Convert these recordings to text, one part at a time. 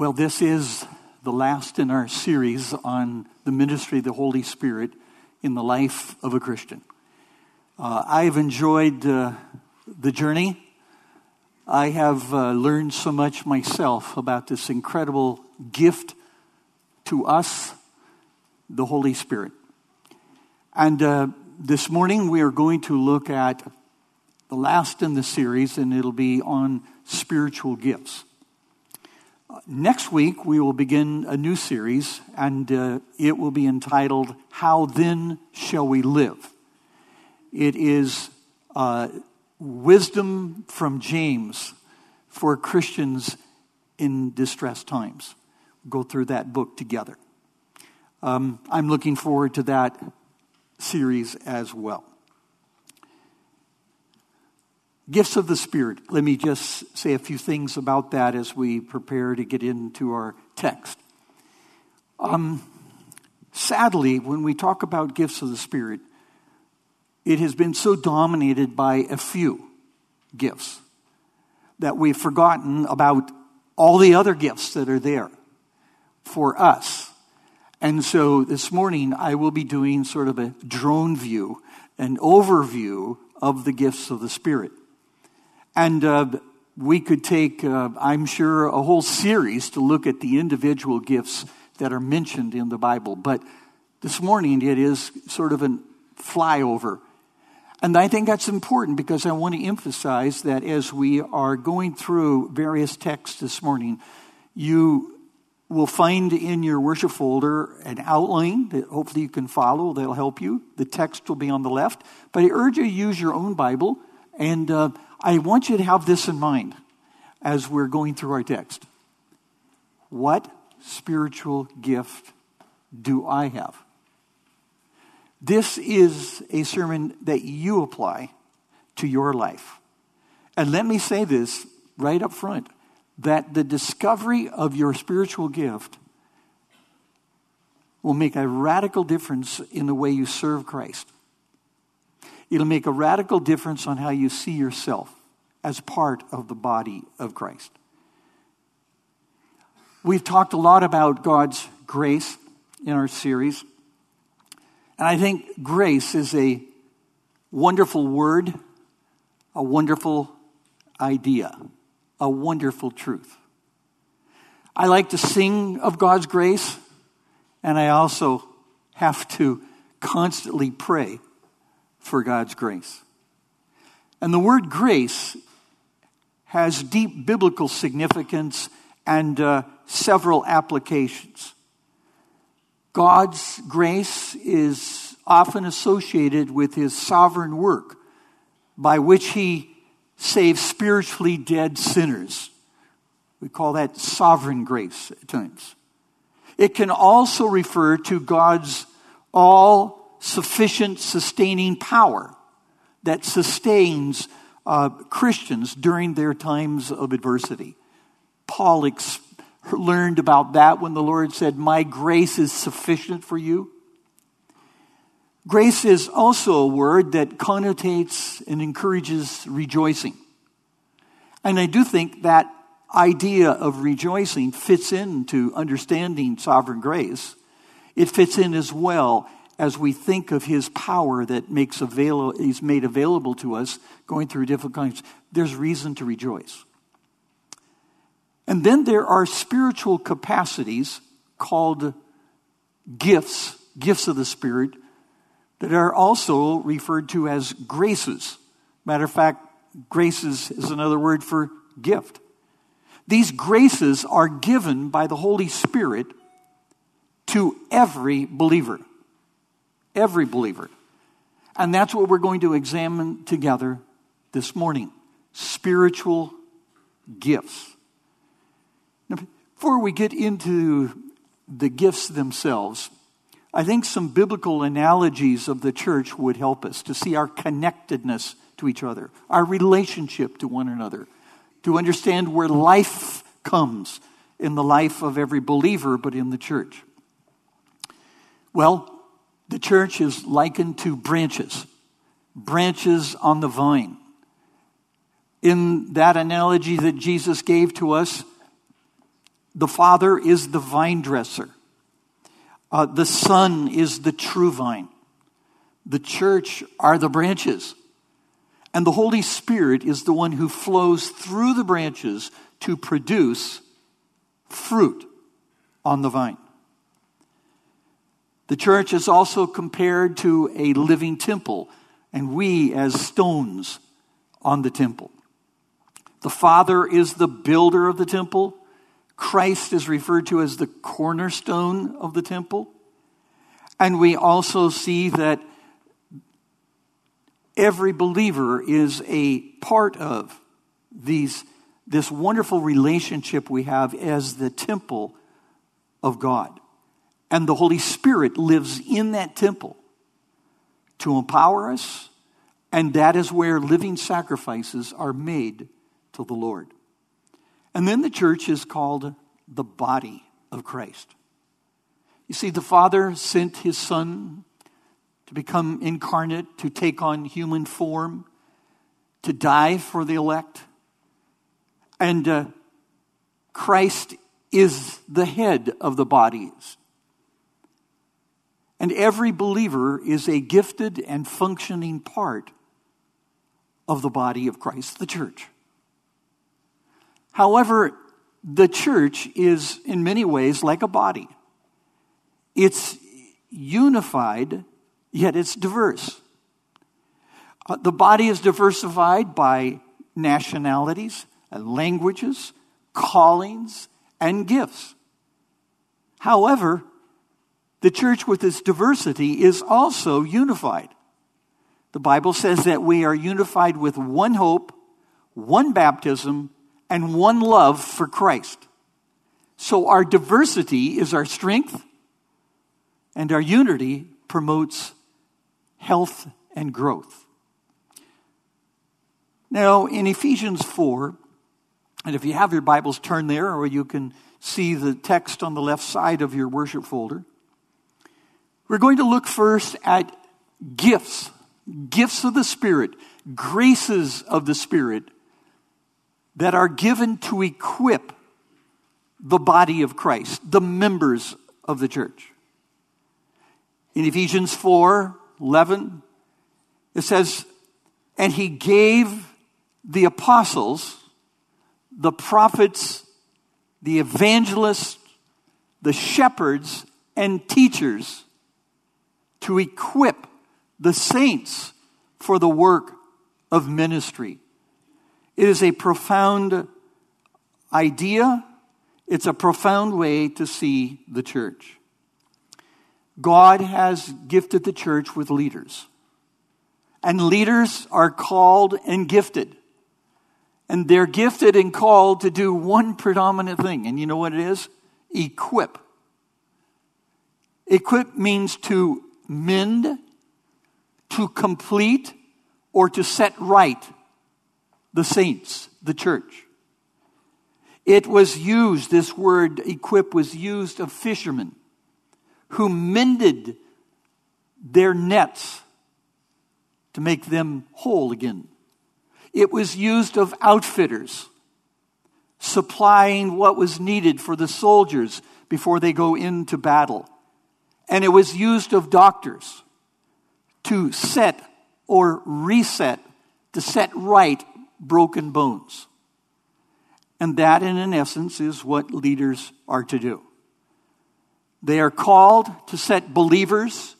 Well, this is the last in our series on the ministry of the Holy Spirit in the life of a Christian. Uh, I've enjoyed uh, the journey. I have uh, learned so much myself about this incredible gift to us, the Holy Spirit. And uh, this morning we are going to look at the last in the series, and it'll be on spiritual gifts. Next week, we will begin a new series, and uh, it will be entitled, How Then Shall We Live? It is uh, wisdom from James for Christians in distressed times. We'll go through that book together. Um, I'm looking forward to that series as well. Gifts of the Spirit. Let me just say a few things about that as we prepare to get into our text. Um, sadly, when we talk about gifts of the Spirit, it has been so dominated by a few gifts that we've forgotten about all the other gifts that are there for us. And so this morning I will be doing sort of a drone view, an overview of the gifts of the Spirit. And uh, we could take, uh, I'm sure, a whole series to look at the individual gifts that are mentioned in the Bible. But this morning it is sort of a flyover. And I think that's important because I want to emphasize that as we are going through various texts this morning, you will find in your worship folder an outline that hopefully you can follow. That'll help you. The text will be on the left. But I urge you to use your own Bible and uh, I want you to have this in mind as we're going through our text. What spiritual gift do I have? This is a sermon that you apply to your life. And let me say this right up front that the discovery of your spiritual gift will make a radical difference in the way you serve Christ. It'll make a radical difference on how you see yourself as part of the body of Christ. We've talked a lot about God's grace in our series. And I think grace is a wonderful word, a wonderful idea, a wonderful truth. I like to sing of God's grace, and I also have to constantly pray for God's grace. And the word grace has deep biblical significance and uh, several applications. God's grace is often associated with his sovereign work by which he saves spiritually dead sinners. We call that sovereign grace at times. It can also refer to God's all sufficient sustaining power that sustains uh, Christians during their times of adversity. Paul ex- learned about that when the Lord said, My grace is sufficient for you. Grace is also a word that connotates and encourages rejoicing. And I do think that idea of rejoicing fits into understanding sovereign grace. It fits in as well as we think of his power that makes available, he's made available to us going through difficult times, there's reason to rejoice. And then there are spiritual capacities called gifts, gifts of the Spirit, that are also referred to as graces. Matter of fact, graces is another word for gift. These graces are given by the Holy Spirit to every believer every believer. And that's what we're going to examine together this morning spiritual gifts. Now, before we get into the gifts themselves, I think some biblical analogies of the church would help us to see our connectedness to each other, our relationship to one another, to understand where life comes in the life of every believer, but in the church. Well, the church is likened to branches, branches on the vine. In that analogy that Jesus gave to us, the Father is the vine dresser. Uh, the Son is the true vine. The church are the branches. And the Holy Spirit is the one who flows through the branches to produce fruit on the vine. The church is also compared to a living temple, and we as stones on the temple. The Father is the builder of the temple. Christ is referred to as the cornerstone of the temple. And we also see that every believer is a part of these, this wonderful relationship we have as the temple of God. And the Holy Spirit lives in that temple to empower us, and that is where living sacrifices are made to the Lord. And then the church is called the body of Christ. You see, the Father sent his Son to become incarnate, to take on human form, to die for the elect. And uh, Christ is the head of the bodies. And every believer is a gifted and functioning part of the body of Christ, the church. However, the church is in many ways like a body. It's unified, yet it's diverse. Uh, the body is diversified by nationalities, languages, callings, and gifts. However, the church, with its diversity, is also unified. The Bible says that we are unified with one hope, one baptism, and one love for Christ. So our diversity is our strength, and our unity promotes health and growth. Now, in Ephesians 4, and if you have your Bibles, turn there, or you can see the text on the left side of your worship folder. We're going to look first at gifts, gifts of the Spirit, graces of the Spirit that are given to equip the body of Christ, the members of the church. In Ephesians 4 11, it says, And he gave the apostles, the prophets, the evangelists, the shepherds, and teachers to equip the saints for the work of ministry. It is a profound idea, it's a profound way to see the church. God has gifted the church with leaders. And leaders are called and gifted. And they're gifted and called to do one predominant thing. And you know what it is? Equip. Equip means to mend, to complete, or to set right the saints, the church. It was used, this word equip was used of fishermen who mended their nets to make them whole again. It was used of outfitters supplying what was needed for the soldiers before they go into battle. And it was used of doctors to set or reset, to set right broken bones. And that, in an essence, is what leaders are to do. They are called to set believers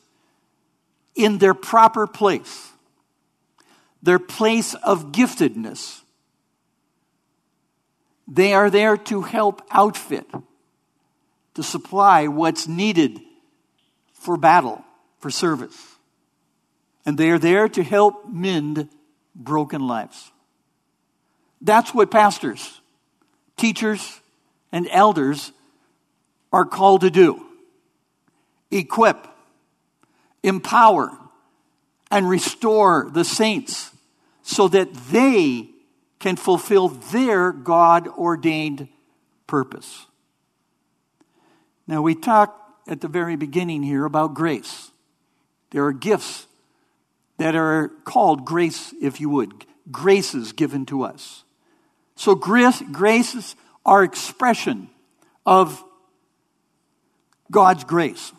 in their proper place, their place of giftedness. They are there to help outfit, to supply what's needed for battle, for service. And they are there to help mend broken lives. That's what pastors, teachers, and elders are called to do equip, empower, and restore the saints so that they can fulfill their God ordained purpose. Now, we talked at the very beginning here about grace. There are gifts that are called grace, if you would, graces given to us. So, grace, graces are expression of God's grace.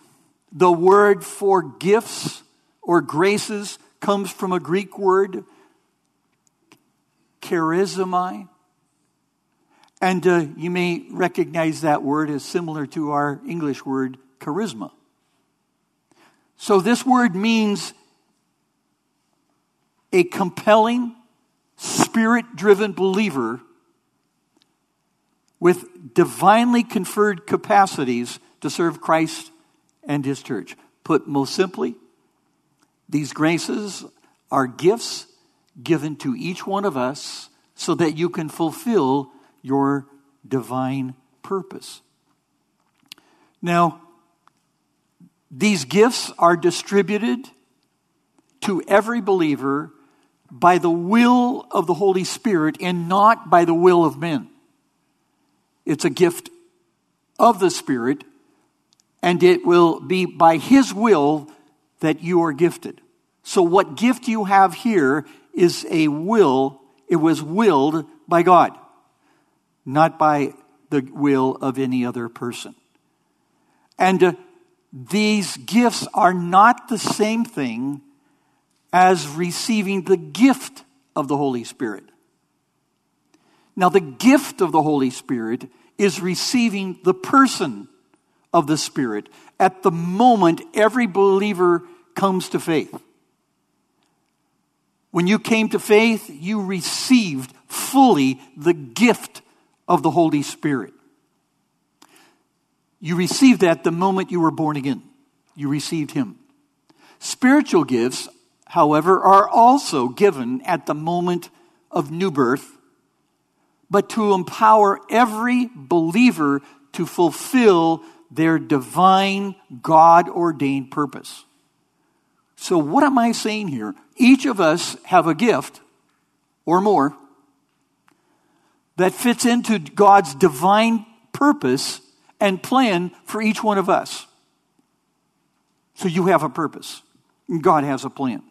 The word for gifts or graces comes from a Greek word, charismai. And uh, you may recognize that word as similar to our English word charisma. So this word means a compelling, spirit driven believer with divinely conferred capacities to serve Christ and his church. Put most simply, these graces are gifts given to each one of us so that you can fulfill your divine purpose. Now, these gifts are distributed to every believer by the will of the Holy Spirit and not by the will of men. It's a gift of the Spirit, and it will be by His will that you are gifted. So, what gift you have here is a will, it was willed by God, not by the will of any other person. And uh, these gifts are not the same thing as receiving the gift of the Holy Spirit. Now, the gift of the Holy Spirit is receiving the person of the Spirit at the moment every believer comes to faith. When you came to faith, you received fully the gift of the Holy Spirit. You received that the moment you were born again. You received Him. Spiritual gifts, however, are also given at the moment of new birth, but to empower every believer to fulfill their divine, God ordained purpose. So, what am I saying here? Each of us have a gift or more that fits into God's divine purpose and plan for each one of us. So you have a purpose, God has a plan.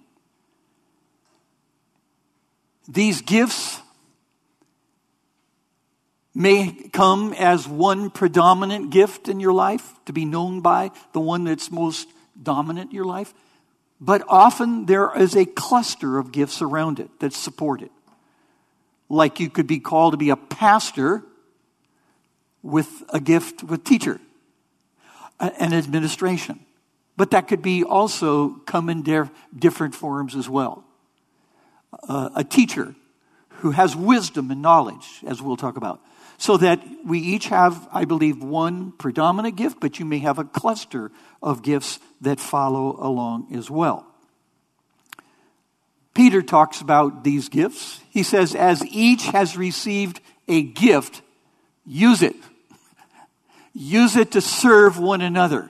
These gifts may come as one predominant gift in your life to be known by, the one that's most dominant in your life. But often there is a cluster of gifts around it that support it. Like you could be called to be a pastor with a gift with teacher and administration. But that could be also come in different forms as well. Uh, a teacher who has wisdom and knowledge, as we'll talk about. So that we each have, I believe, one predominant gift, but you may have a cluster of gifts that follow along as well. Peter talks about these gifts. He says, as each has received a gift, use it. Use it to serve one another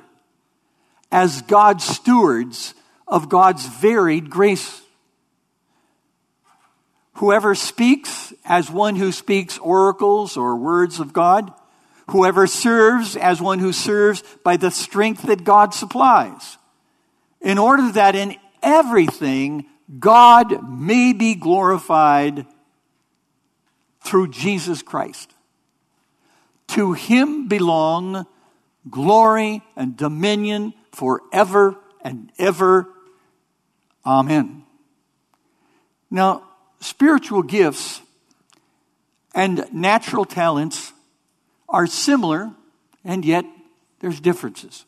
as God's stewards of God's varied grace. Whoever speaks as one who speaks oracles or words of God, whoever serves as one who serves by the strength that God supplies, in order that in everything God may be glorified through Jesus Christ. To him belong glory and dominion forever and ever. Amen. Now, spiritual gifts and natural talents are similar, and yet there's differences.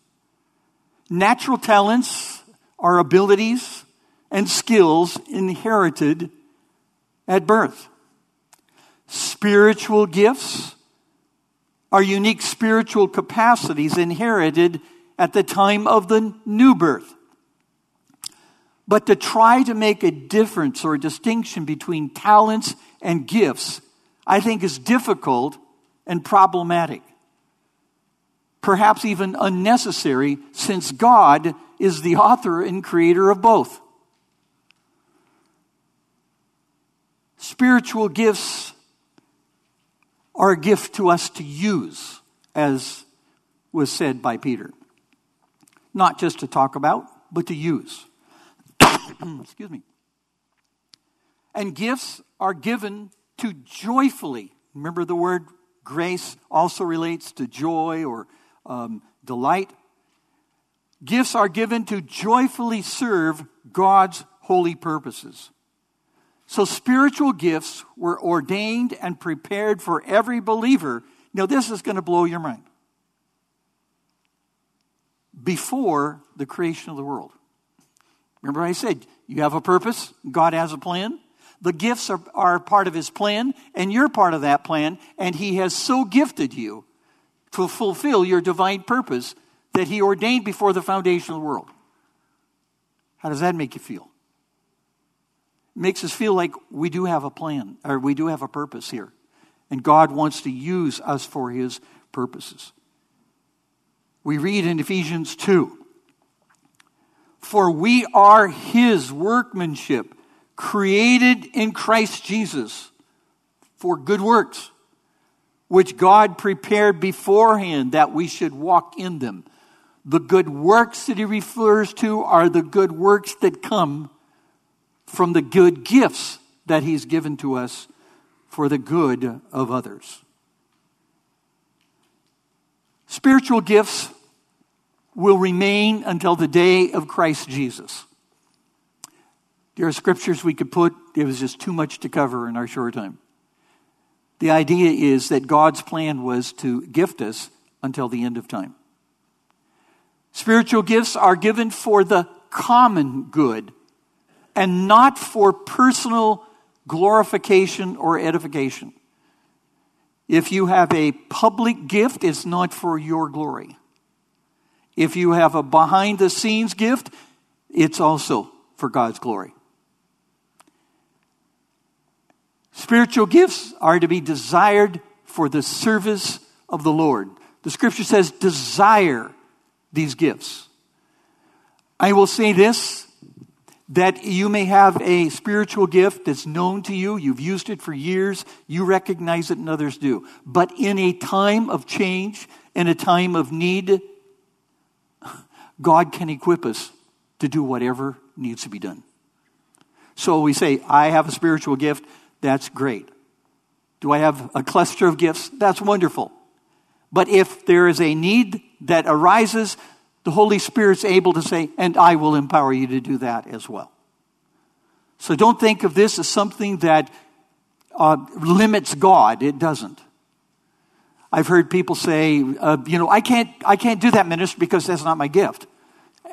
Natural talents are abilities and skills inherited at birth. Spiritual gifts are unique spiritual capacities inherited at the time of the new birth. But to try to make a difference or a distinction between talents and gifts, I think is difficult and problematic. Perhaps even unnecessary, since God is the author and creator of both. Spiritual gifts are a gift to us to use, as was said by Peter. Not just to talk about, but to use. Excuse me. And gifts are given to joyfully, remember the word Grace also relates to joy or um, delight. Gifts are given to joyfully serve God's holy purposes. So, spiritual gifts were ordained and prepared for every believer. Now, this is going to blow your mind. Before the creation of the world. Remember, I said, you have a purpose, God has a plan. The gifts are, are part of His plan, and you're part of that plan, and He has so gifted you to fulfill your divine purpose that He ordained before the foundation of the world. How does that make you feel? Makes us feel like we do have a plan, or we do have a purpose here. And God wants to use us for His purposes. We read in Ephesians 2 For we are His workmanship, created in Christ Jesus for good works which God prepared beforehand that we should walk in them. The good works that he refers to are the good works that come from the good gifts that he's given to us for the good of others. Spiritual gifts will remain until the day of Christ Jesus. There are scriptures we could put, it was just too much to cover in our short time. The idea is that God's plan was to gift us until the end of time. Spiritual gifts are given for the common good and not for personal glorification or edification. If you have a public gift, it's not for your glory. If you have a behind the scenes gift, it's also for God's glory. Spiritual gifts are to be desired for the service of the Lord. The scripture says, desire these gifts. I will say this that you may have a spiritual gift that's known to you, you've used it for years, you recognize it and others do. But in a time of change, in a time of need, God can equip us to do whatever needs to be done. So we say, I have a spiritual gift. That's great. Do I have a cluster of gifts? That's wonderful. But if there is a need that arises, the Holy Spirit's able to say, and I will empower you to do that as well. So don't think of this as something that uh, limits God. It doesn't. I've heard people say, uh, you know, I can't, I can't do that ministry because that's not my gift.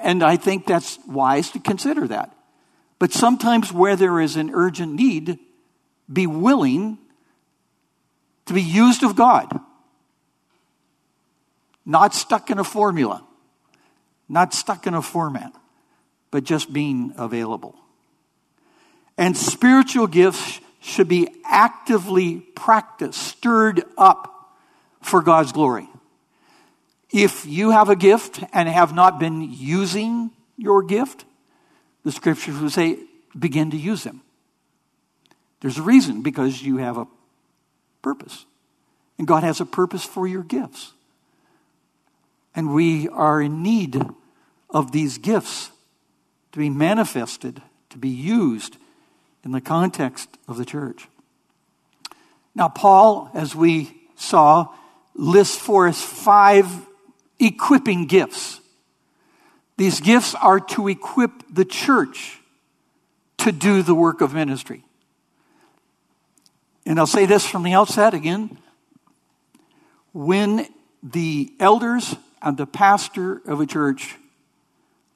And I think that's wise to consider that. But sometimes where there is an urgent need, be willing to be used of God, not stuck in a formula, not stuck in a format, but just being available. And spiritual gifts should be actively practiced, stirred up for God's glory. If you have a gift and have not been using your gift, the scriptures would say, begin to use them. There's a reason because you have a purpose. And God has a purpose for your gifts. And we are in need of these gifts to be manifested, to be used in the context of the church. Now, Paul, as we saw, lists for us five equipping gifts. These gifts are to equip the church to do the work of ministry. And I'll say this from the outset again. When the elders and the pastor of a church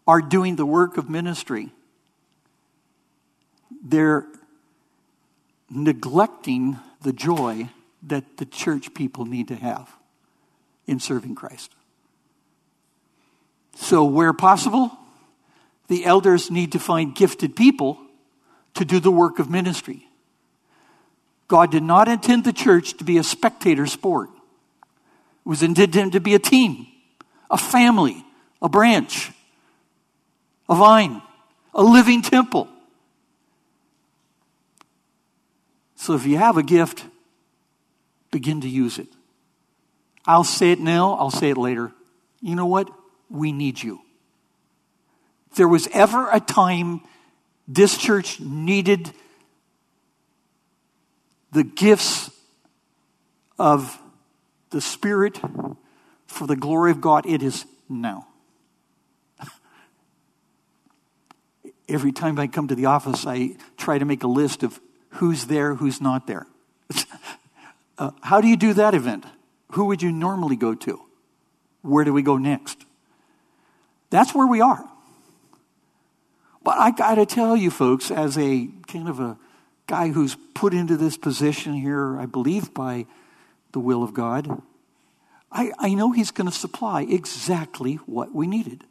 are doing the work of ministry, they're neglecting the joy that the church people need to have in serving Christ. So, where possible, the elders need to find gifted people to do the work of ministry. God did not intend the church to be a spectator sport. It was intended to be a team, a family, a branch, a vine, a living temple. So if you have a gift, begin to use it. I'll say it now, I'll say it later. You know what? We need you. If there was ever a time this church needed the gifts of the Spirit for the glory of God, it is now. Every time I come to the office, I try to make a list of who's there, who's not there. uh, how do you do that event? Who would you normally go to? Where do we go next? That's where we are. But I got to tell you, folks, as a kind of a guy who's put into this position here, I believe by the will of God, I, I know He's going to supply exactly what we needed.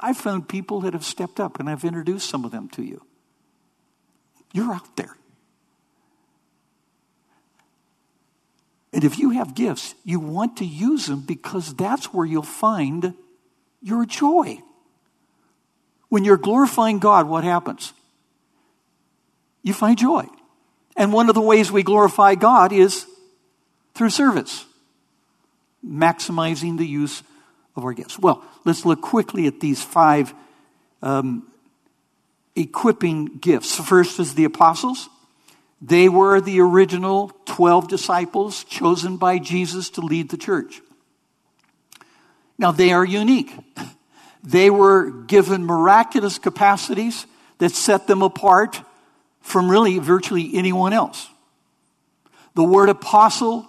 I've found people that have stepped up, and I've introduced some of them to you. You're out there. And if you have gifts, you want to use them because that's where you'll find your joy. When you're glorifying God, what happens? You find joy. And one of the ways we glorify God is through service, maximizing the use of our gifts. Well, let's look quickly at these five um, equipping gifts. First is the apostles. They were the original 12 disciples chosen by Jesus to lead the church. Now, they are unique. They were given miraculous capacities that set them apart from really virtually anyone else. The word apostle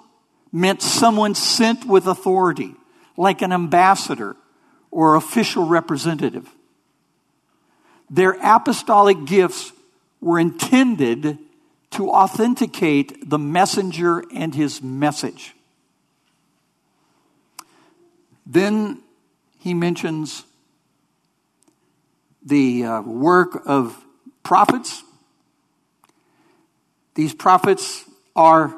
meant someone sent with authority, like an ambassador or official representative. Their apostolic gifts were intended to authenticate the messenger and his message. Then he mentions the uh, work of prophets. These prophets are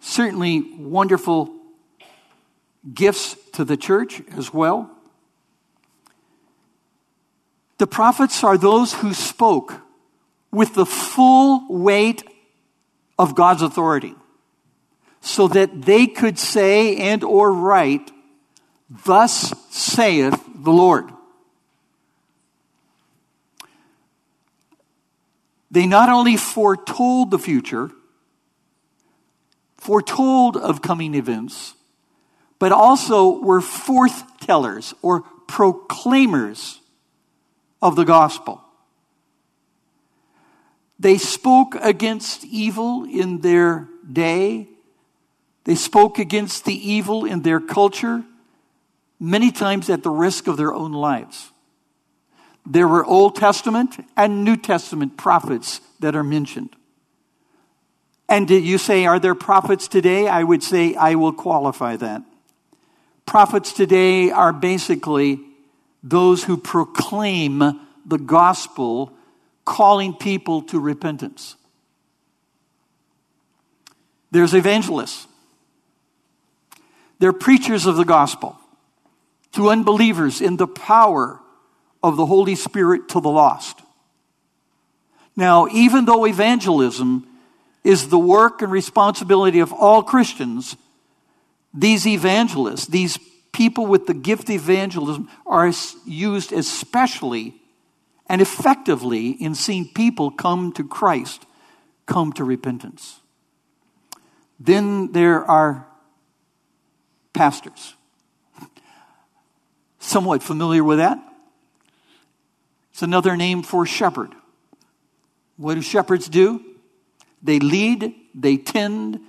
certainly wonderful gifts to the church as well. The prophets are those who spoke with the full weight of God's authority so that they could say and or write thus saith the Lord they not only foretold the future foretold of coming events but also were forthtellers or proclaimers of the gospel they spoke against evil in their day. They spoke against the evil in their culture, many times at the risk of their own lives. There were Old Testament and New Testament prophets that are mentioned. And you say, are there prophets today? I would say, I will qualify that. Prophets today are basically those who proclaim the gospel calling people to repentance. There's evangelists. They're preachers of the gospel to unbelievers in the power of the Holy Spirit to the lost. Now, even though evangelism is the work and responsibility of all Christians, these evangelists, these people with the gift of evangelism, are used especially and effectively in seeing people come to Christ, come to repentance. Then there are pastors. Somewhat familiar with that? It's another name for shepherd. What do shepherds do? They lead, they tend,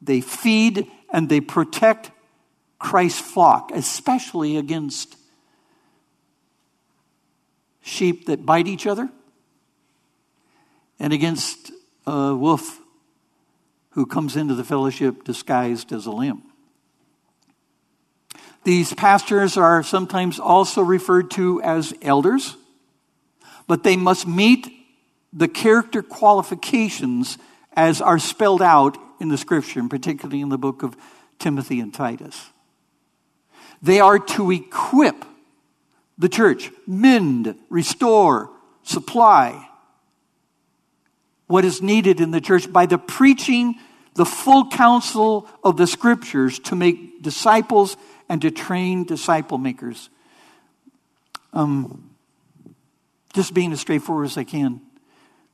they feed, and they protect Christ's flock, especially against sheep that bite each other and against a wolf who comes into the fellowship disguised as a lamb. These pastors are sometimes also referred to as elders, but they must meet the character qualifications as are spelled out in the scripture, and particularly in the book of Timothy and Titus. They are to equip the church. Mend, restore, supply what is needed in the church by the preaching the full counsel of the scriptures to make disciples and to train disciple makers. Um, just being as straightforward as I can,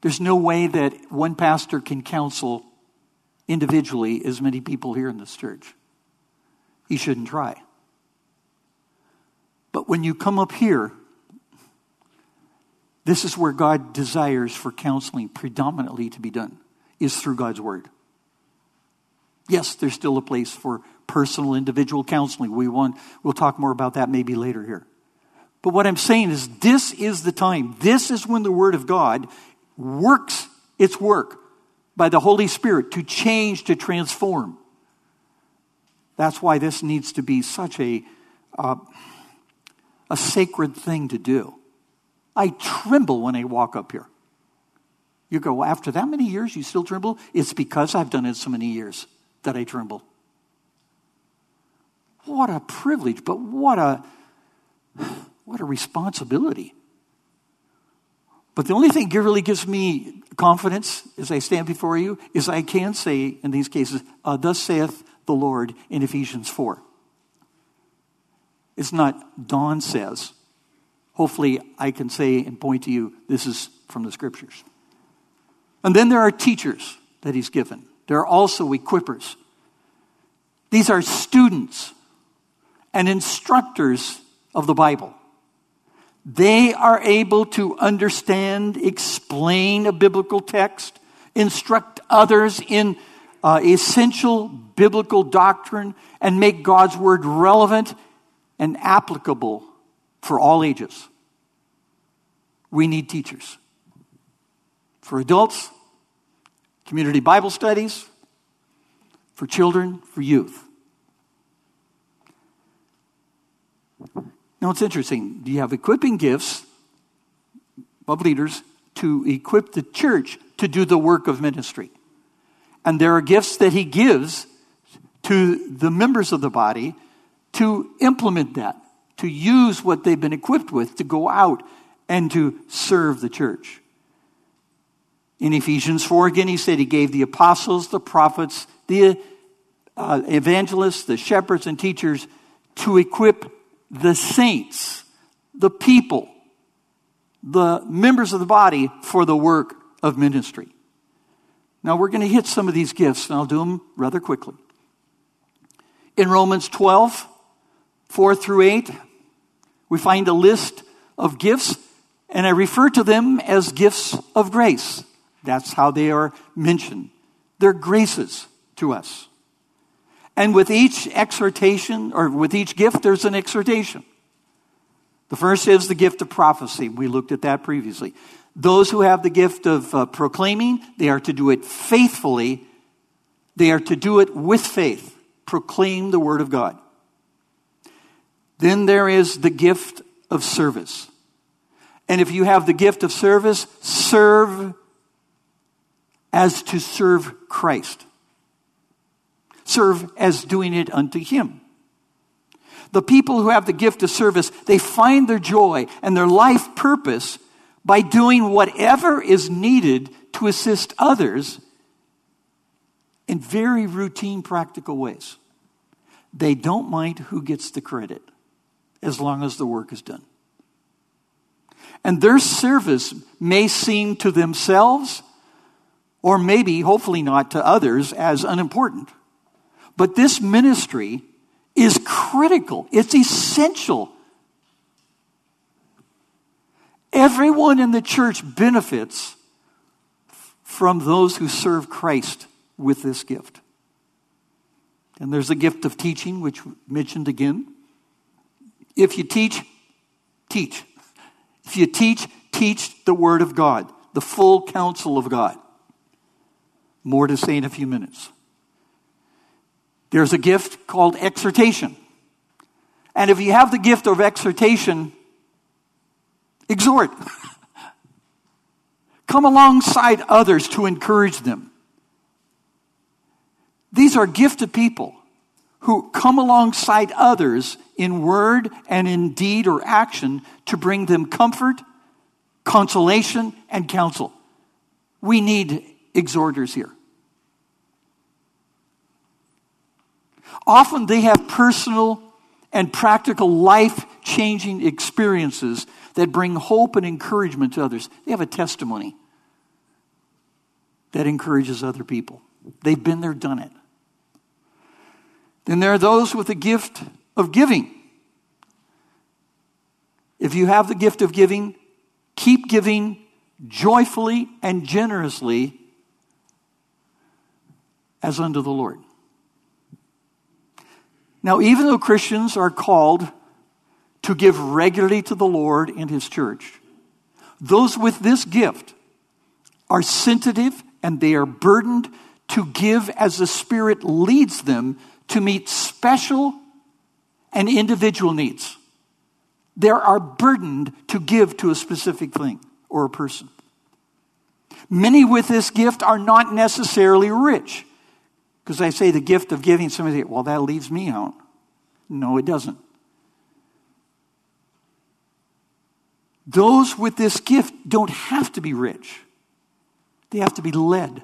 there's no way that one pastor can counsel individually as many people here in this church. he shouldn't try. But when you come up here, this is where God desires for counseling predominantly to be done, is through God's Word. Yes, there's still a place for personal, individual counseling. We want, we'll talk more about that maybe later here. But what I'm saying is, this is the time. This is when the Word of God works its work by the Holy Spirit to change, to transform. That's why this needs to be such a, uh, a sacred thing to do. I tremble when I walk up here. You go, well, after that many years, you still tremble? It's because I've done it so many years that I tremble. What a privilege, but what a what a responsibility. But the only thing really gives me confidence as I stand before you is I can say in these cases, uh, "Thus saith the Lord" in Ephesians four. It's not Don says. Hopefully, I can say and point to you this is from the scriptures. And then there are teachers that he's given. There are also equippers. These are students and instructors of the Bible. They are able to understand, explain a biblical text, instruct others in uh, essential biblical doctrine, and make God's word relevant and applicable for all ages. We need teachers. For adults, community Bible studies, for children, for youth. Now it's interesting. Do you have equipping gifts of leaders to equip the church to do the work of ministry. And there are gifts that he gives to the members of the body to implement that, to use what they've been equipped with to go out and to serve the church. In Ephesians 4, again, he said he gave the apostles, the prophets, the uh, evangelists, the shepherds, and teachers to equip the saints, the people, the members of the body for the work of ministry. Now, we're going to hit some of these gifts, and I'll do them rather quickly. In Romans 12, 4 through 8, we find a list of gifts, and I refer to them as gifts of grace. That's how they are mentioned. They're graces to us. And with each exhortation, or with each gift, there's an exhortation. The first is the gift of prophecy. We looked at that previously. Those who have the gift of uh, proclaiming, they are to do it faithfully. They are to do it with faith. Proclaim the word of God. Then there is the gift of service. And if you have the gift of service, serve as to serve Christ serve as doing it unto Him. The people who have the gift of service, they find their joy and their life purpose by doing whatever is needed to assist others in very routine, practical ways. They don't mind who gets the credit as long as the work is done. And their service may seem to themselves, or maybe, hopefully not, to others as unimportant. But this ministry is critical, it's essential. Everyone in the church benefits from those who serve Christ with this gift. And there's a gift of teaching, which mentioned again. If you teach, teach. If you teach, teach the Word of God, the full counsel of God. More to say in a few minutes. There's a gift called exhortation. And if you have the gift of exhortation, exhort. Come alongside others to encourage them. These are gifted people who come alongside others in word and in deed or action to bring them comfort, consolation, and counsel. We need exhorters here. Often they have personal and practical life changing experiences that bring hope and encouragement to others. They have a testimony that encourages other people. They've been there, done it. Then there are those with the gift of giving. If you have the gift of giving, keep giving joyfully and generously as unto the Lord. Now, even though Christians are called to give regularly to the Lord and His church, those with this gift are sensitive and they are burdened to give as the Spirit leads them to meet special and individual needs. They are burdened to give to a specific thing or a person. Many with this gift are not necessarily rich. Because I say the gift of giving, somebody say, well, that leaves me out. No, it doesn't. Those with this gift don't have to be rich, they have to be led.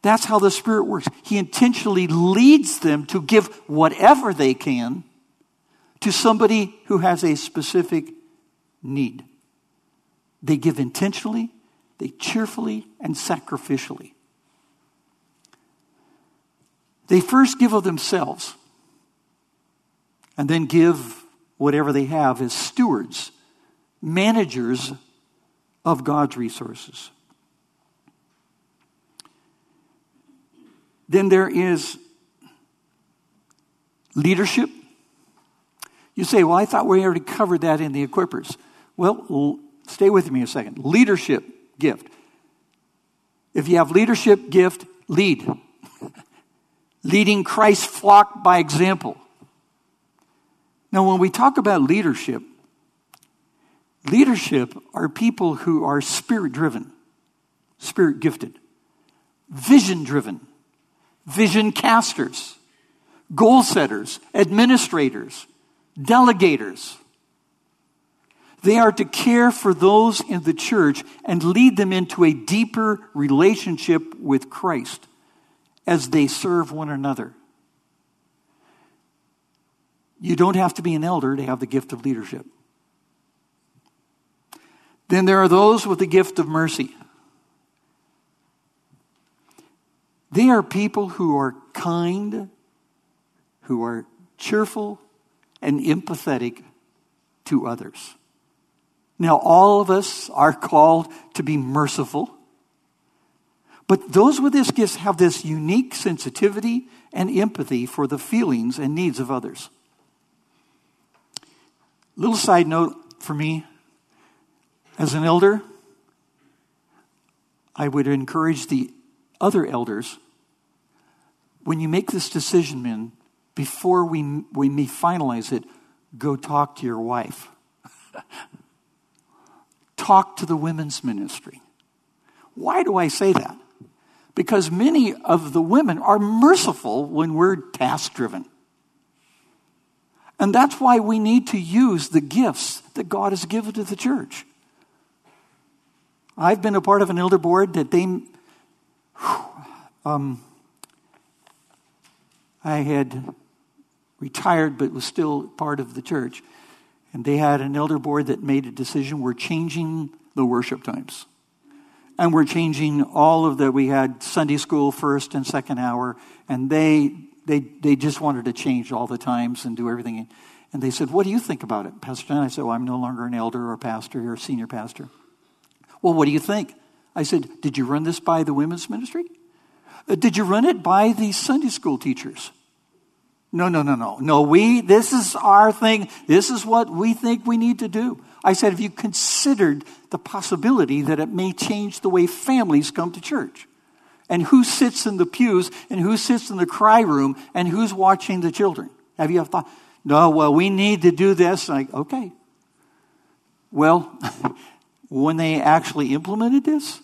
That's how the Spirit works. He intentionally leads them to give whatever they can to somebody who has a specific need. They give intentionally, they cheerfully, and sacrificially. They first give of themselves and then give whatever they have as stewards, managers of God's resources. Then there is leadership. You say, well, I thought we already covered that in the equippers. Well, stay with me a second. Leadership gift. If you have leadership gift, lead. Leading Christ's flock by example. Now, when we talk about leadership, leadership are people who are spirit driven, spirit gifted, vision driven vision casters, goal setters, administrators, delegators. They are to care for those in the church and lead them into a deeper relationship with Christ as they serve one another. You don't have to be an elder to have the gift of leadership. Then there are those with the gift of mercy. They are people who are kind, who are cheerful, and empathetic to others. Now, all of us are called to be merciful, but those with this gift have this unique sensitivity and empathy for the feelings and needs of others. Little side note for me as an elder, I would encourage the other elders when you make this decision, men, before we, we may finalize it, go talk to your wife. talk to the women's ministry. Why do I say that? Because many of the women are merciful when we're task driven. And that's why we need to use the gifts that God has given to the church. I've been a part of an elder board that they, um, I had retired but was still part of the church. And they had an elder board that made a decision we're changing the worship times. And we're changing all of the, we had Sunday school first and second hour, and they, they, they just wanted to change all the times and do everything. And they said, What do you think about it, Pastor John? I said, Well, I'm no longer an elder or pastor or senior pastor. Well, what do you think? I said, Did you run this by the women's ministry? Uh, did you run it by the Sunday school teachers? No, no, no, no. No, we, this is our thing. This is what we think we need to do. I said, have you considered the possibility that it may change the way families come to church? And who sits in the pews and who sits in the cry room and who's watching the children? Have you ever thought, no, well, we need to do this? Like, okay. Well, when they actually implemented this,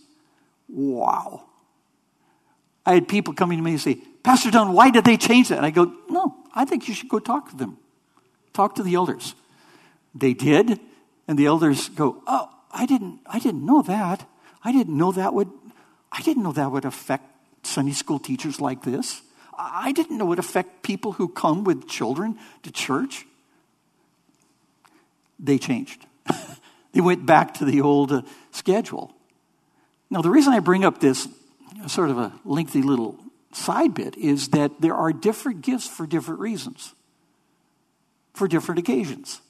wow. I had people coming to me and say, Pastor Don, why did they change that? And I go, no, I think you should go talk to them. Talk to the elders. They did, and the elders go, oh, I didn't, I didn't know that. I didn't know that would, I didn't know that would affect Sunday school teachers like this. I didn't know it would affect people who come with children to church. They changed. they went back to the old uh, schedule. Now, the reason I bring up this sort of a lengthy little side bit is that there are different gifts for different reasons, for different occasions.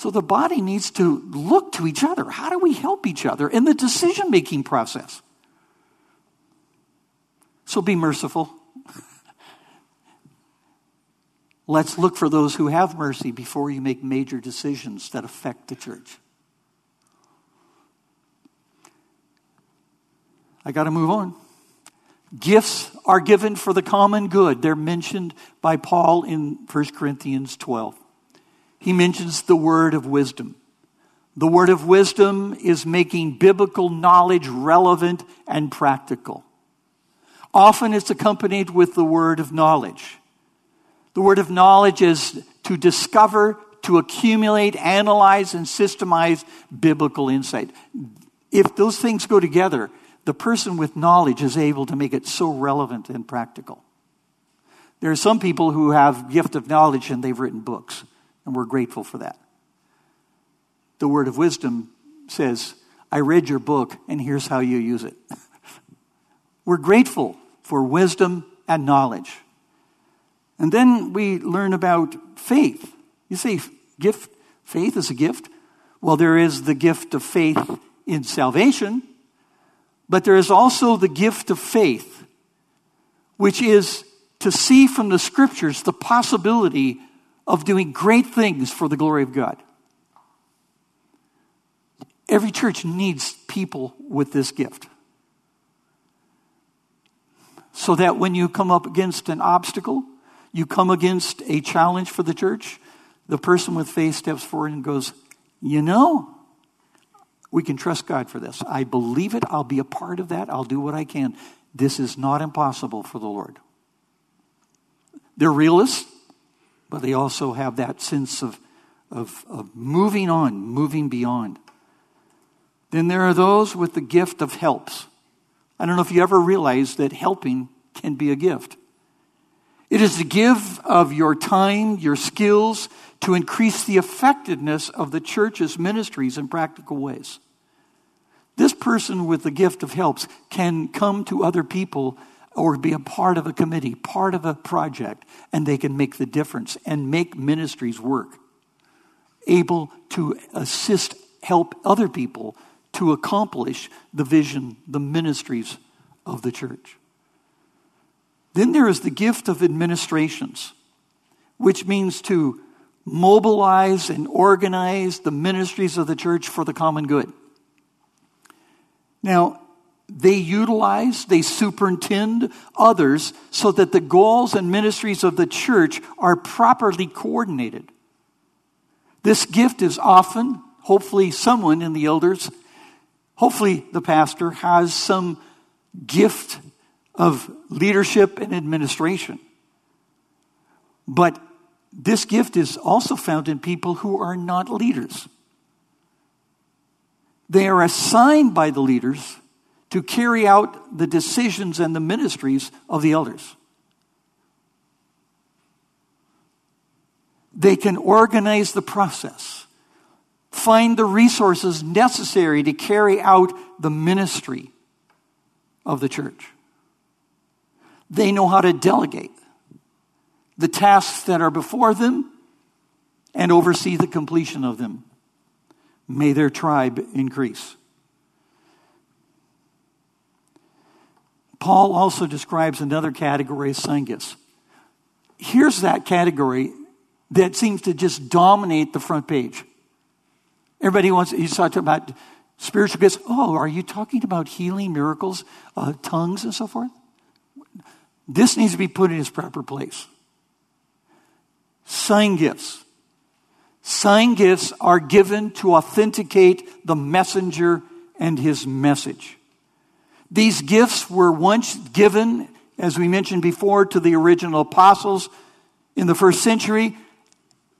So the body needs to look to each other. How do we help each other in the decision making process? So be merciful. Let's look for those who have mercy before you make major decisions that affect the church. I got to move on. Gifts are given for the common good. They're mentioned by Paul in 1 Corinthians 12. He mentions the word of wisdom. The word of wisdom is making biblical knowledge relevant and practical. Often it's accompanied with the word of knowledge. The word of knowledge is to discover, to accumulate, analyze, and systemize biblical insight. If those things go together, the person with knowledge is able to make it so relevant and practical. There are some people who have gift of knowledge and they've written books, and we're grateful for that. The word of wisdom says, I read your book, and here's how you use it. we're grateful for wisdom and knowledge. And then we learn about faith. You say, gift, faith is a gift. Well, there is the gift of faith in salvation, but there is also the gift of faith, which is to see from the scriptures the possibility of doing great things for the glory of God. Every church needs people with this gift. So that when you come up against an obstacle, you come against a challenge for the church, the person with faith steps forward and goes, You know, we can trust God for this. I believe it. I'll be a part of that. I'll do what I can. This is not impossible for the Lord. They're realists, but they also have that sense of, of, of moving on, moving beyond. Then there are those with the gift of helps. I don't know if you ever realized that helping can be a gift. It is to give of your time, your skills, to increase the effectiveness of the church's ministries in practical ways. This person with the gift of helps can come to other people or be a part of a committee, part of a project, and they can make the difference and make ministries work. Able to assist, help other people to accomplish the vision, the ministries of the church. Then there is the gift of administrations, which means to mobilize and organize the ministries of the church for the common good. Now, they utilize, they superintend others so that the goals and ministries of the church are properly coordinated. This gift is often, hopefully, someone in the elders, hopefully, the pastor has some gift of leadership and administration. But this gift is also found in people who are not leaders. They are assigned by the leaders to carry out the decisions and the ministries of the elders. They can organize the process, find the resources necessary to carry out the ministry of the church. They know how to delegate the tasks that are before them and oversee the completion of them. May their tribe increase. Paul also describes another category of sign gifts. Here's that category that seems to just dominate the front page. Everybody wants, he's talking about spiritual gifts. Oh, are you talking about healing, miracles, uh, tongues, and so forth? This needs to be put in its proper place. Sign gifts. Sign gifts are given to authenticate the messenger and his message. These gifts were once given, as we mentioned before, to the original apostles in the first century,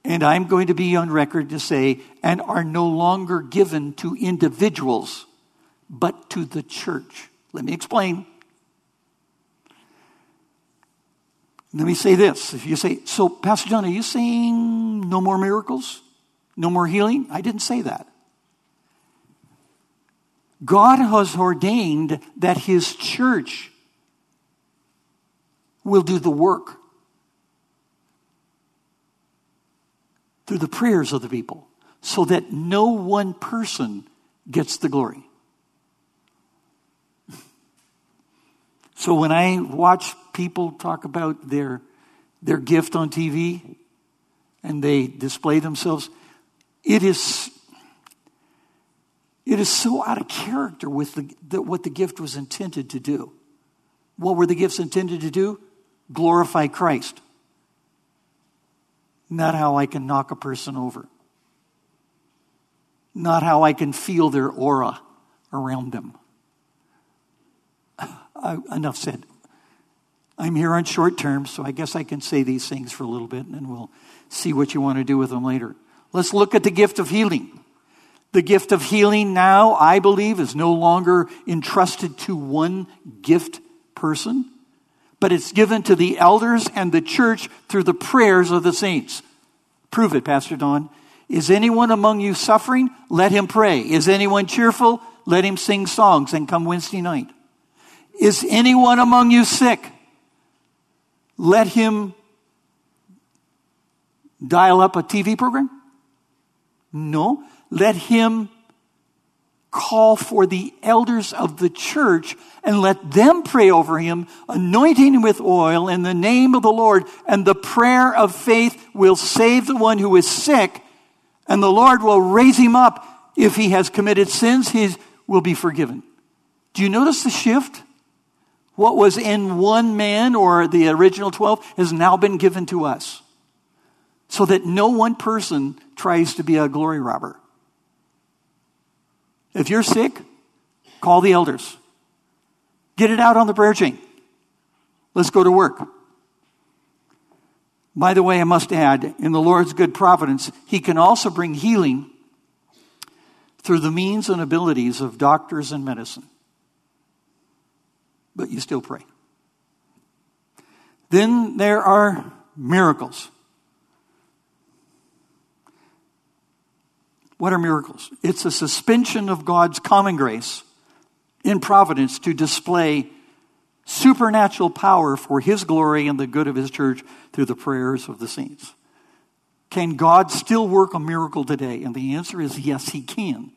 and I'm going to be on record to say, and are no longer given to individuals, but to the church. Let me explain. Let me say this. If you say, so Pastor John, are you saying no more miracles? No more healing? I didn't say that. God has ordained that his church will do the work through the prayers of the people so that no one person gets the glory. So when I watch people talk about their, their gift on TV and they display themselves, it is, it is so out of character with the, the, what the gift was intended to do. What were the gifts intended to do? Glorify Christ. Not how I can knock a person over. Not how I can feel their aura around them. Uh, enough said. I'm here on short term, so I guess I can say these things for a little bit and then we'll see what you want to do with them later. Let's look at the gift of healing. The gift of healing now, I believe, is no longer entrusted to one gift person, but it's given to the elders and the church through the prayers of the saints. Prove it, Pastor Don. Is anyone among you suffering? Let him pray. Is anyone cheerful? Let him sing songs and come Wednesday night. Is anyone among you sick? Let him dial up a TV program? No. Let him call for the elders of the church and let them pray over him, anointing him with oil in the name of the Lord. And the prayer of faith will save the one who is sick, and the Lord will raise him up. If he has committed sins, he will be forgiven. Do you notice the shift? What was in one man or the original 12 has now been given to us. So that no one person tries to be a glory robber. If you're sick, call the elders. Get it out on the prayer chain. Let's go to work. By the way, I must add, in the Lord's good providence, He can also bring healing through the means and abilities of doctors and medicine but you still pray. Then there are miracles. What are miracles? It's a suspension of God's common grace in providence to display supernatural power for His glory and the good of His church through the prayers of the saints. Can God still work a miracle today? And the answer is yes, He can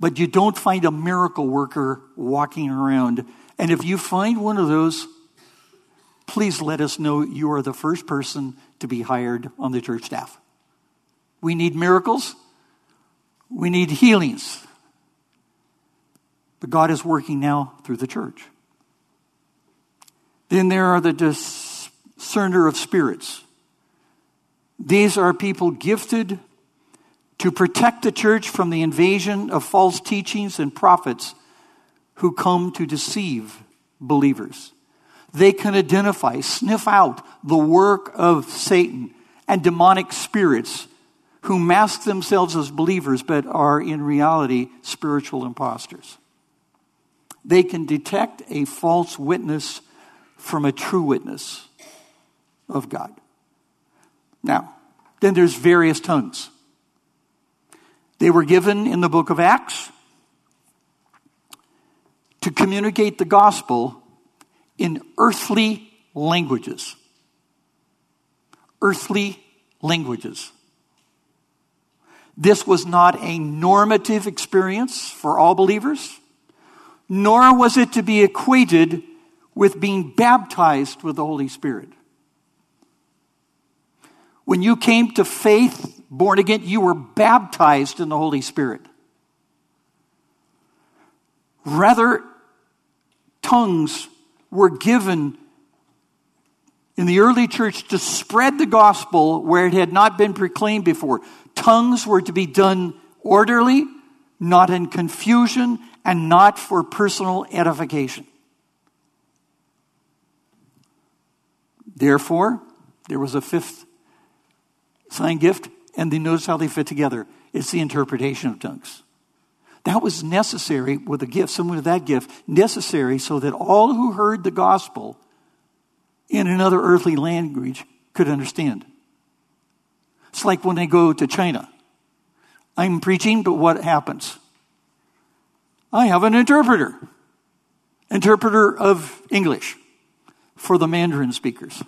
but you don't find a miracle worker walking around. And if you find one of those, please let us know you are the first person to be hired on the church staff. We need miracles, we need healings. But God is working now through the church. Then there are the discerner of spirits. These are people gifted to protect the church from the invasion of false teachings and prophets who come to deceive believers. They can identify, sniff out the work of Satan and demonic spirits who mask themselves as believers but are in reality spiritual impostors. They can detect a false witness from a true witness of God. Now, then there's various tongues. They were given in the book of Acts to communicate the gospel in earthly languages. Earthly languages. This was not a normative experience for all believers, nor was it to be equated with being baptized with the Holy Spirit. When you came to faith born again, you were baptized in the Holy Spirit. Rather, tongues were given in the early church to spread the gospel where it had not been proclaimed before. Tongues were to be done orderly, not in confusion, and not for personal edification. Therefore, there was a fifth sign gift and then notice how they fit together. It's the interpretation of tongues. That was necessary with a gift, someone with that gift, necessary so that all who heard the gospel in another earthly language could understand. It's like when they go to China. I'm preaching, but what happens? I have an interpreter, interpreter of English. for the Mandarin speakers.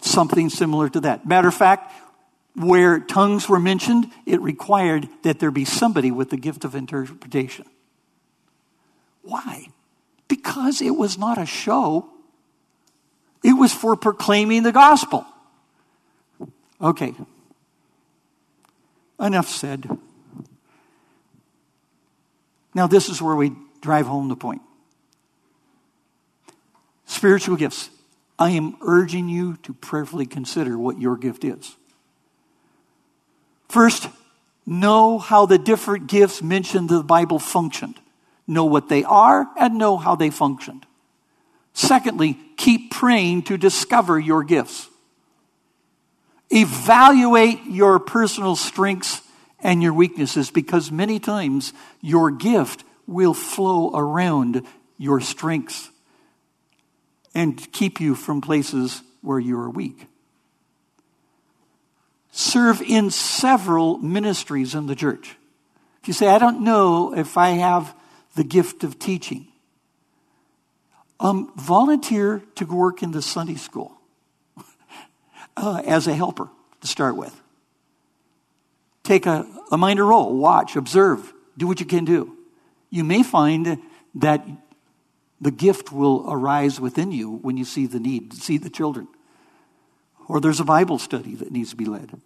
Something similar to that. Matter of fact, where tongues were mentioned, it required that there be somebody with the gift of interpretation. Why? Because it was not a show, it was for proclaiming the gospel. Okay. Enough said. Now, this is where we drive home the point. Spiritual gifts. I am urging you to prayerfully consider what your gift is. First, know how the different gifts mentioned in the Bible functioned. Know what they are and know how they functioned. Secondly, keep praying to discover your gifts. Evaluate your personal strengths and your weaknesses because many times your gift will flow around your strengths and keep you from places where you are weak. Serve in several ministries in the church. If you say, I don't know if I have the gift of teaching, um, volunteer to work in the Sunday school uh, as a helper to start with. Take a, a minor role, watch, observe, do what you can do. You may find that the gift will arise within you when you see the need, see the children. Or there's a Bible study that needs to be led.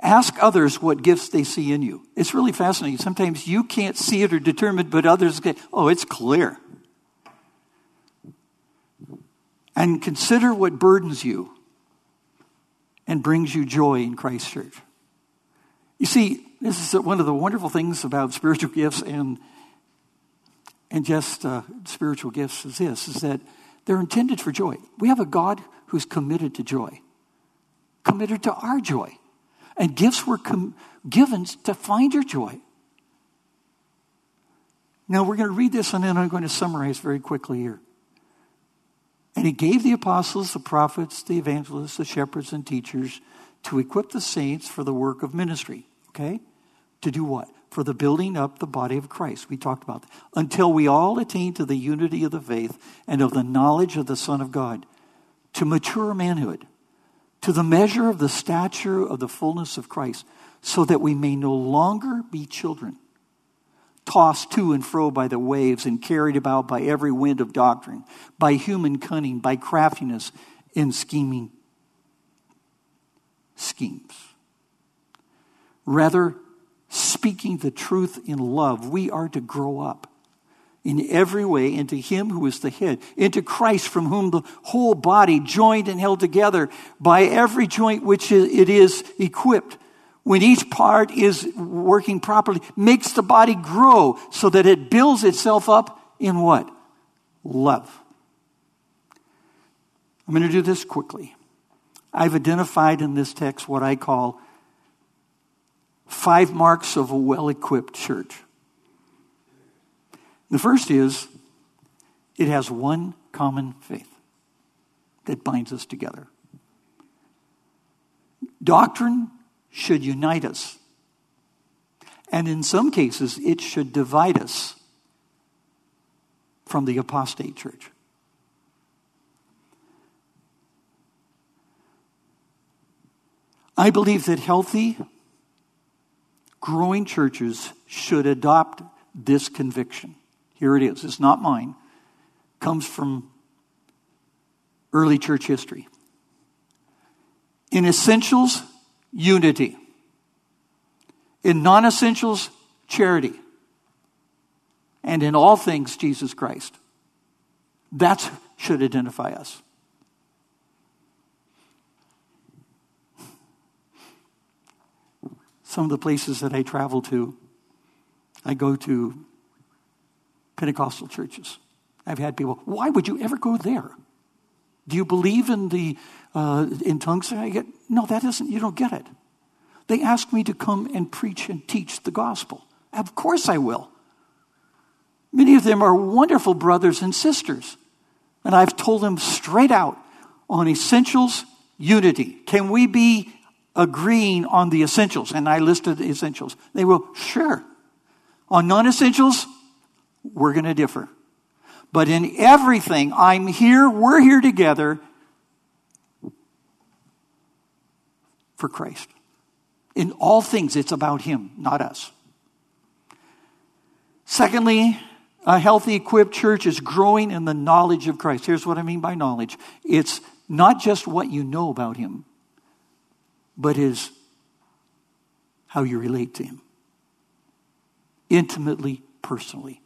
Ask others what gifts they see in you. It's really fascinating. Sometimes you can't see it or determine, but others get, oh, it's clear. And consider what burdens you and brings you joy in Christ's church. You see, this is one of the wonderful things about spiritual gifts and and just uh, spiritual gifts is this is that they're intended for joy. We have a God who's committed to joy, committed to our joy. And gifts were com- given to find your joy. Now, we're going to read this and then I'm going to summarize very quickly here. And he gave the apostles, the prophets, the evangelists, the shepherds, and teachers to equip the saints for the work of ministry. Okay? To do what? For the building up the body of Christ. We talked about that. Until we all attain to the unity of the faith and of the knowledge of the Son of God, to mature manhood to the measure of the stature of the fullness of Christ, so that we may no longer be children, tossed to and fro by the waves and carried about by every wind of doctrine, by human cunning, by craftiness in scheming schemes. Rather, speaking the truth in love, we are to grow up in every way into Him who is the head, into Christ from whom the whole body, joined and held together by every joint which it is equipped, when each part is working properly, makes the body grow so that it builds itself up in what? Love. I'm going to do this quickly. I've identified in this text what I call five marks of a well equipped church. The first is it has one common faith that binds us together. Doctrine should unite us. And in some cases, it should divide us from the apostate church. I believe that healthy, growing churches should adopt this conviction. Here it is. It's not mine. It comes from early church history. In essentials, unity. In non essentials, charity. And in all things, Jesus Christ. That should identify us. Some of the places that I travel to, I go to Pentecostal churches. I've had people, why would you ever go there? Do you believe in the uh, in tongues? I get no, that isn't. You don't get it. They ask me to come and preach and teach the gospel. Of course, I will. Many of them are wonderful brothers and sisters, and I've told them straight out on essentials, unity. Can we be agreeing on the essentials? And I listed the essentials. They will, sure. On non essentials, we're going to differ. But in everything, I'm here, we're here together for Christ. In all things, it's about Him, not us. Secondly, a healthy, equipped church is growing in the knowledge of Christ. Here's what I mean by knowledge it's not just what you know about Him, but is how you relate to Him. Intimately, personally.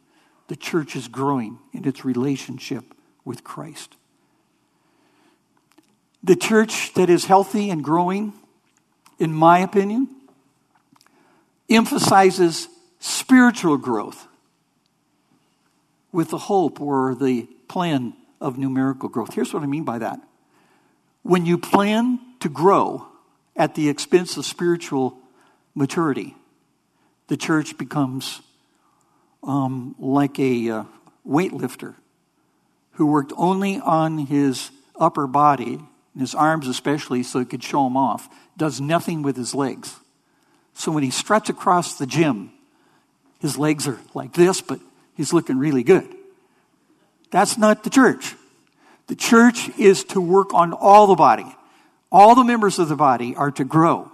The church is growing in its relationship with Christ. The church that is healthy and growing, in my opinion, emphasizes spiritual growth with the hope or the plan of numerical growth. Here's what I mean by that. When you plan to grow at the expense of spiritual maturity, the church becomes um, like a uh, weightlifter who worked only on his upper body, his arms especially, so he could show them off, does nothing with his legs. So when he struts across the gym, his legs are like this, but he's looking really good. That's not the church. The church is to work on all the body. All the members of the body are to grow.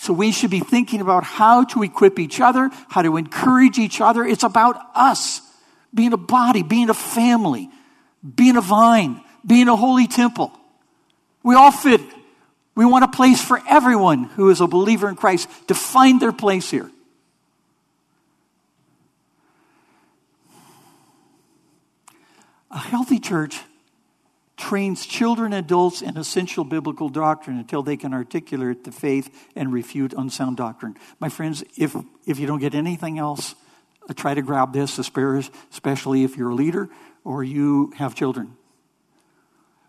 So we should be thinking about how to equip each other, how to encourage each other. It's about us being a body, being a family, being a vine, being a holy temple. We all fit. We want a place for everyone who is a believer in Christ to find their place here. A healthy church trains children and adults in essential biblical doctrine until they can articulate the faith and refute unsound doctrine. My friends, if, if you don't get anything else, uh, try to grab this, especially if you're a leader or you have children.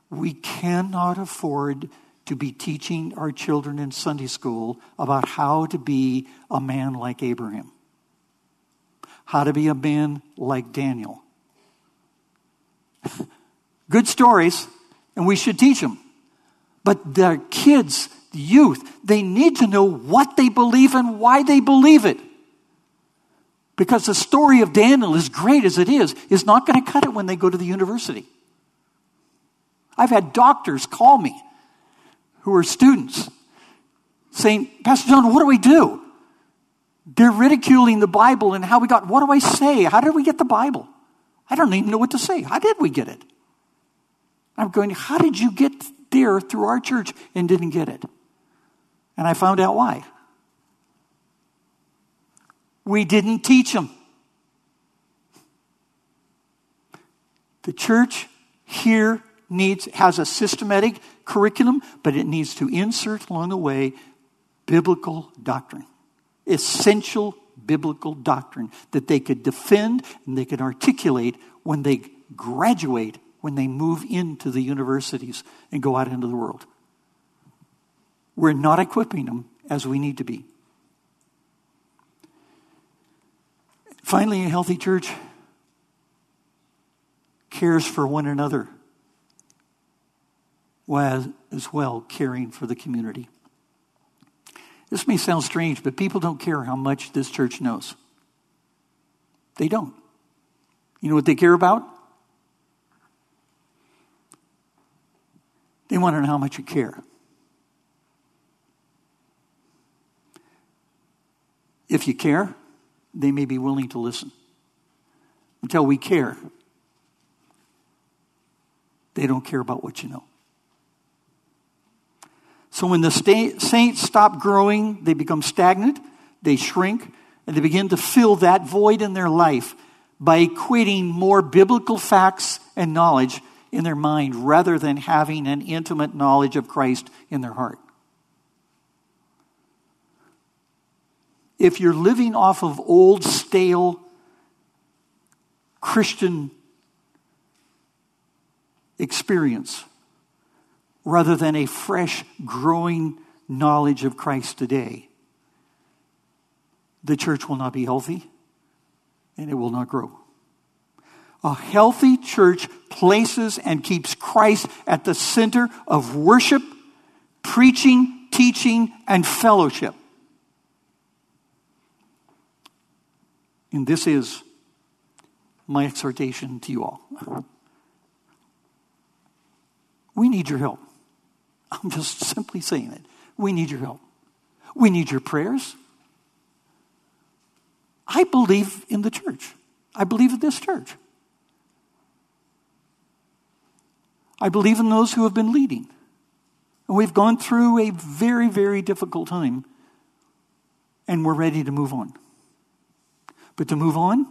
We cannot afford to be teaching our children in Sunday school about how to be a man like Abraham, how to be a man like Daniel Good stories, and we should teach them. But the kids, the youth, they need to know what they believe and why they believe it. Because the story of Daniel, as great as it is, is not going to cut it when they go to the university. I've had doctors call me who are students saying, Pastor John, what do we do? They're ridiculing the Bible and how we got, what do I say? How did we get the Bible? I don't even know what to say. How did we get it? I'm going, how did you get there through our church and didn't get it? And I found out why. We didn't teach them. The church here needs has a systematic curriculum, but it needs to insert along the way biblical doctrine. Essential biblical doctrine that they could defend and they could articulate when they graduate, when they move into the universities and go out into the world. We're not equipping them as we need to be. Finally, a healthy church cares for one another as well caring for the community. This may sound strange, but people don't care how much this church knows. They don't. You know what they care about? They want to know how much you care. If you care, they may be willing to listen. Until we care, they don't care about what you know. So when the saints stop growing, they become stagnant, they shrink, and they begin to fill that void in their life by equating more biblical facts and knowledge in their mind rather than having an intimate knowledge of Christ in their heart. If you're living off of old, stale Christian experience, rather than a fresh, growing knowledge of Christ today, the church will not be healthy and it will not grow. A healthy church places and keeps Christ at the center of worship, preaching, teaching, and fellowship. And this is my exhortation to you all. We need your help. I'm just simply saying it. We need your help. We need your prayers. I believe in the church. I believe in this church. I believe in those who have been leading. And we've gone through a very, very difficult time, and we're ready to move on. But to move on,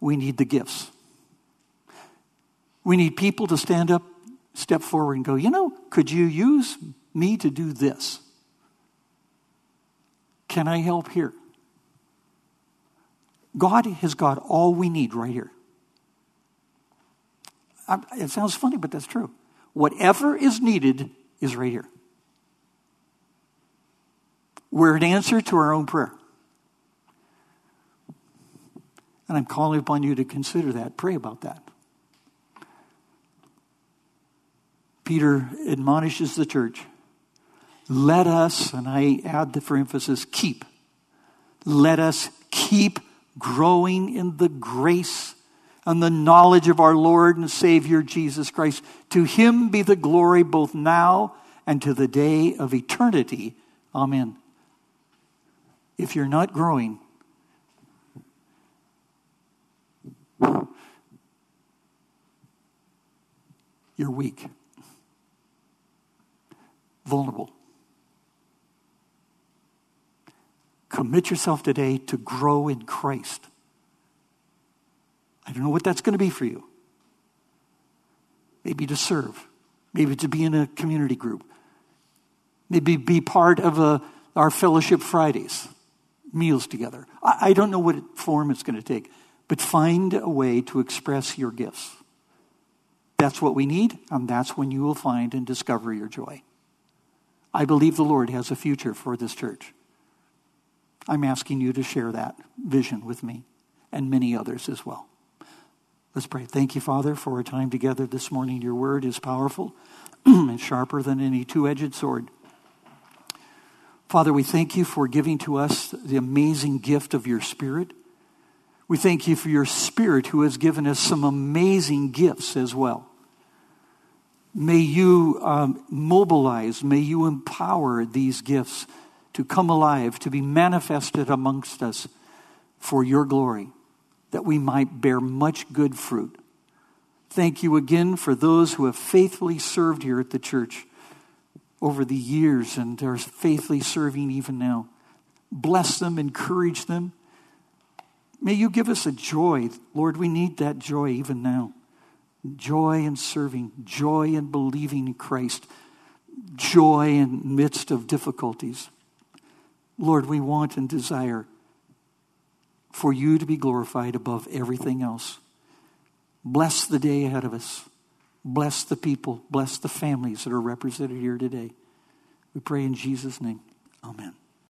we need the gifts. We need people to stand up, step forward, and go, you know, could you use me to do this? Can I help here? God has got all we need right here. It sounds funny, but that's true. Whatever is needed is right here. We're an answer to our own prayer. And I'm calling upon you to consider that, pray about that. Peter admonishes the church let us, and I add the for emphasis, keep. Let us keep growing in the grace and the knowledge of our Lord and Savior Jesus Christ. To him be the glory both now and to the day of eternity. Amen. If you're not growing, you're weak, vulnerable. Commit yourself today to grow in Christ. I don't know what that's going to be for you. Maybe to serve, maybe to be in a community group, maybe be part of a, our fellowship Fridays, meals together. I, I don't know what form it's going to take, but find a way to express your gifts. That's what we need, and that's when you will find and discover your joy. I believe the Lord has a future for this church. I'm asking you to share that vision with me and many others as well. Let's pray. Thank you, Father, for our time together this morning. Your word is powerful and sharper than any two edged sword. Father, we thank you for giving to us the amazing gift of your Spirit. We thank you for your Spirit who has given us some amazing gifts as well. May you um, mobilize, may you empower these gifts to come alive, to be manifested amongst us for your glory that we might bear much good fruit. Thank you again for those who have faithfully served here at the church over the years and are faithfully serving even now. Bless them, encourage them. May you give us a joy. Lord, we need that joy even now. Joy in serving, joy in believing in Christ, joy in midst of difficulties. Lord, we want and desire for you to be glorified above everything else. Bless the day ahead of us. Bless the people. Bless the families that are represented here today. We pray in Jesus' name. Amen.